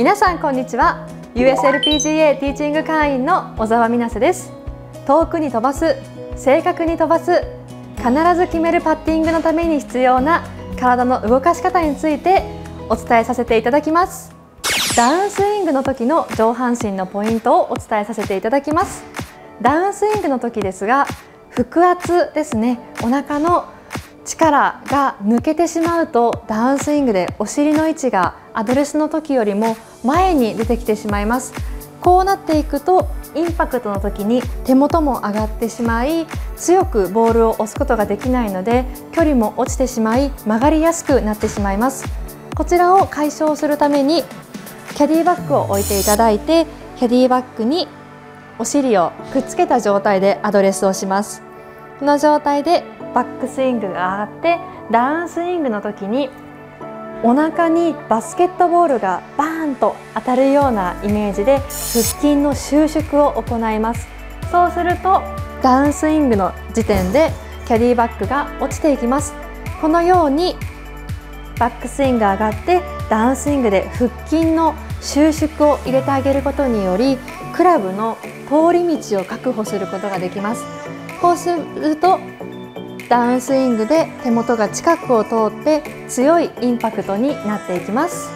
皆さんこんにちは。USLPGA ティーチング会員の小沢美奈瀬です。遠くに飛ばす正確に飛ばす必ず決めるパッティングのために必要な体の動かし方についてお伝えさせていただきます。ダウンスイングの時の上半身のポイントをお伝えさせていただきます。ダウンスイングの時ですが腹圧ですね。お腹の力が抜けてしまうとダウンスイングでお尻の位置がアドレスの時よりも前に出てきてしまいます。こうなっていくとインパクトの時に手元も上がってしまい強くボールを押すことができないので距離も落ちてしまい曲がりやすくなってしまいます。こちらを解消するためにキャディバッグを置いていただいてキャディバッグにお尻をくっつけた状態でアドレスをします。この状態でバックスイングが上がってダウンスイングの時にお腹にバスケットボールがバーンと当たるようなイメージで腹筋の収縮を行います。そうするとダウンスイングの時点でキャディバッグが落ちていきます。このようにバックスイングが上がってダウンスイングで腹筋の収縮を入れてあげることによりクラブの通り道を確保することができます。こうするとダウンスイングで手元が近くを通って強いインパクトになっていきます。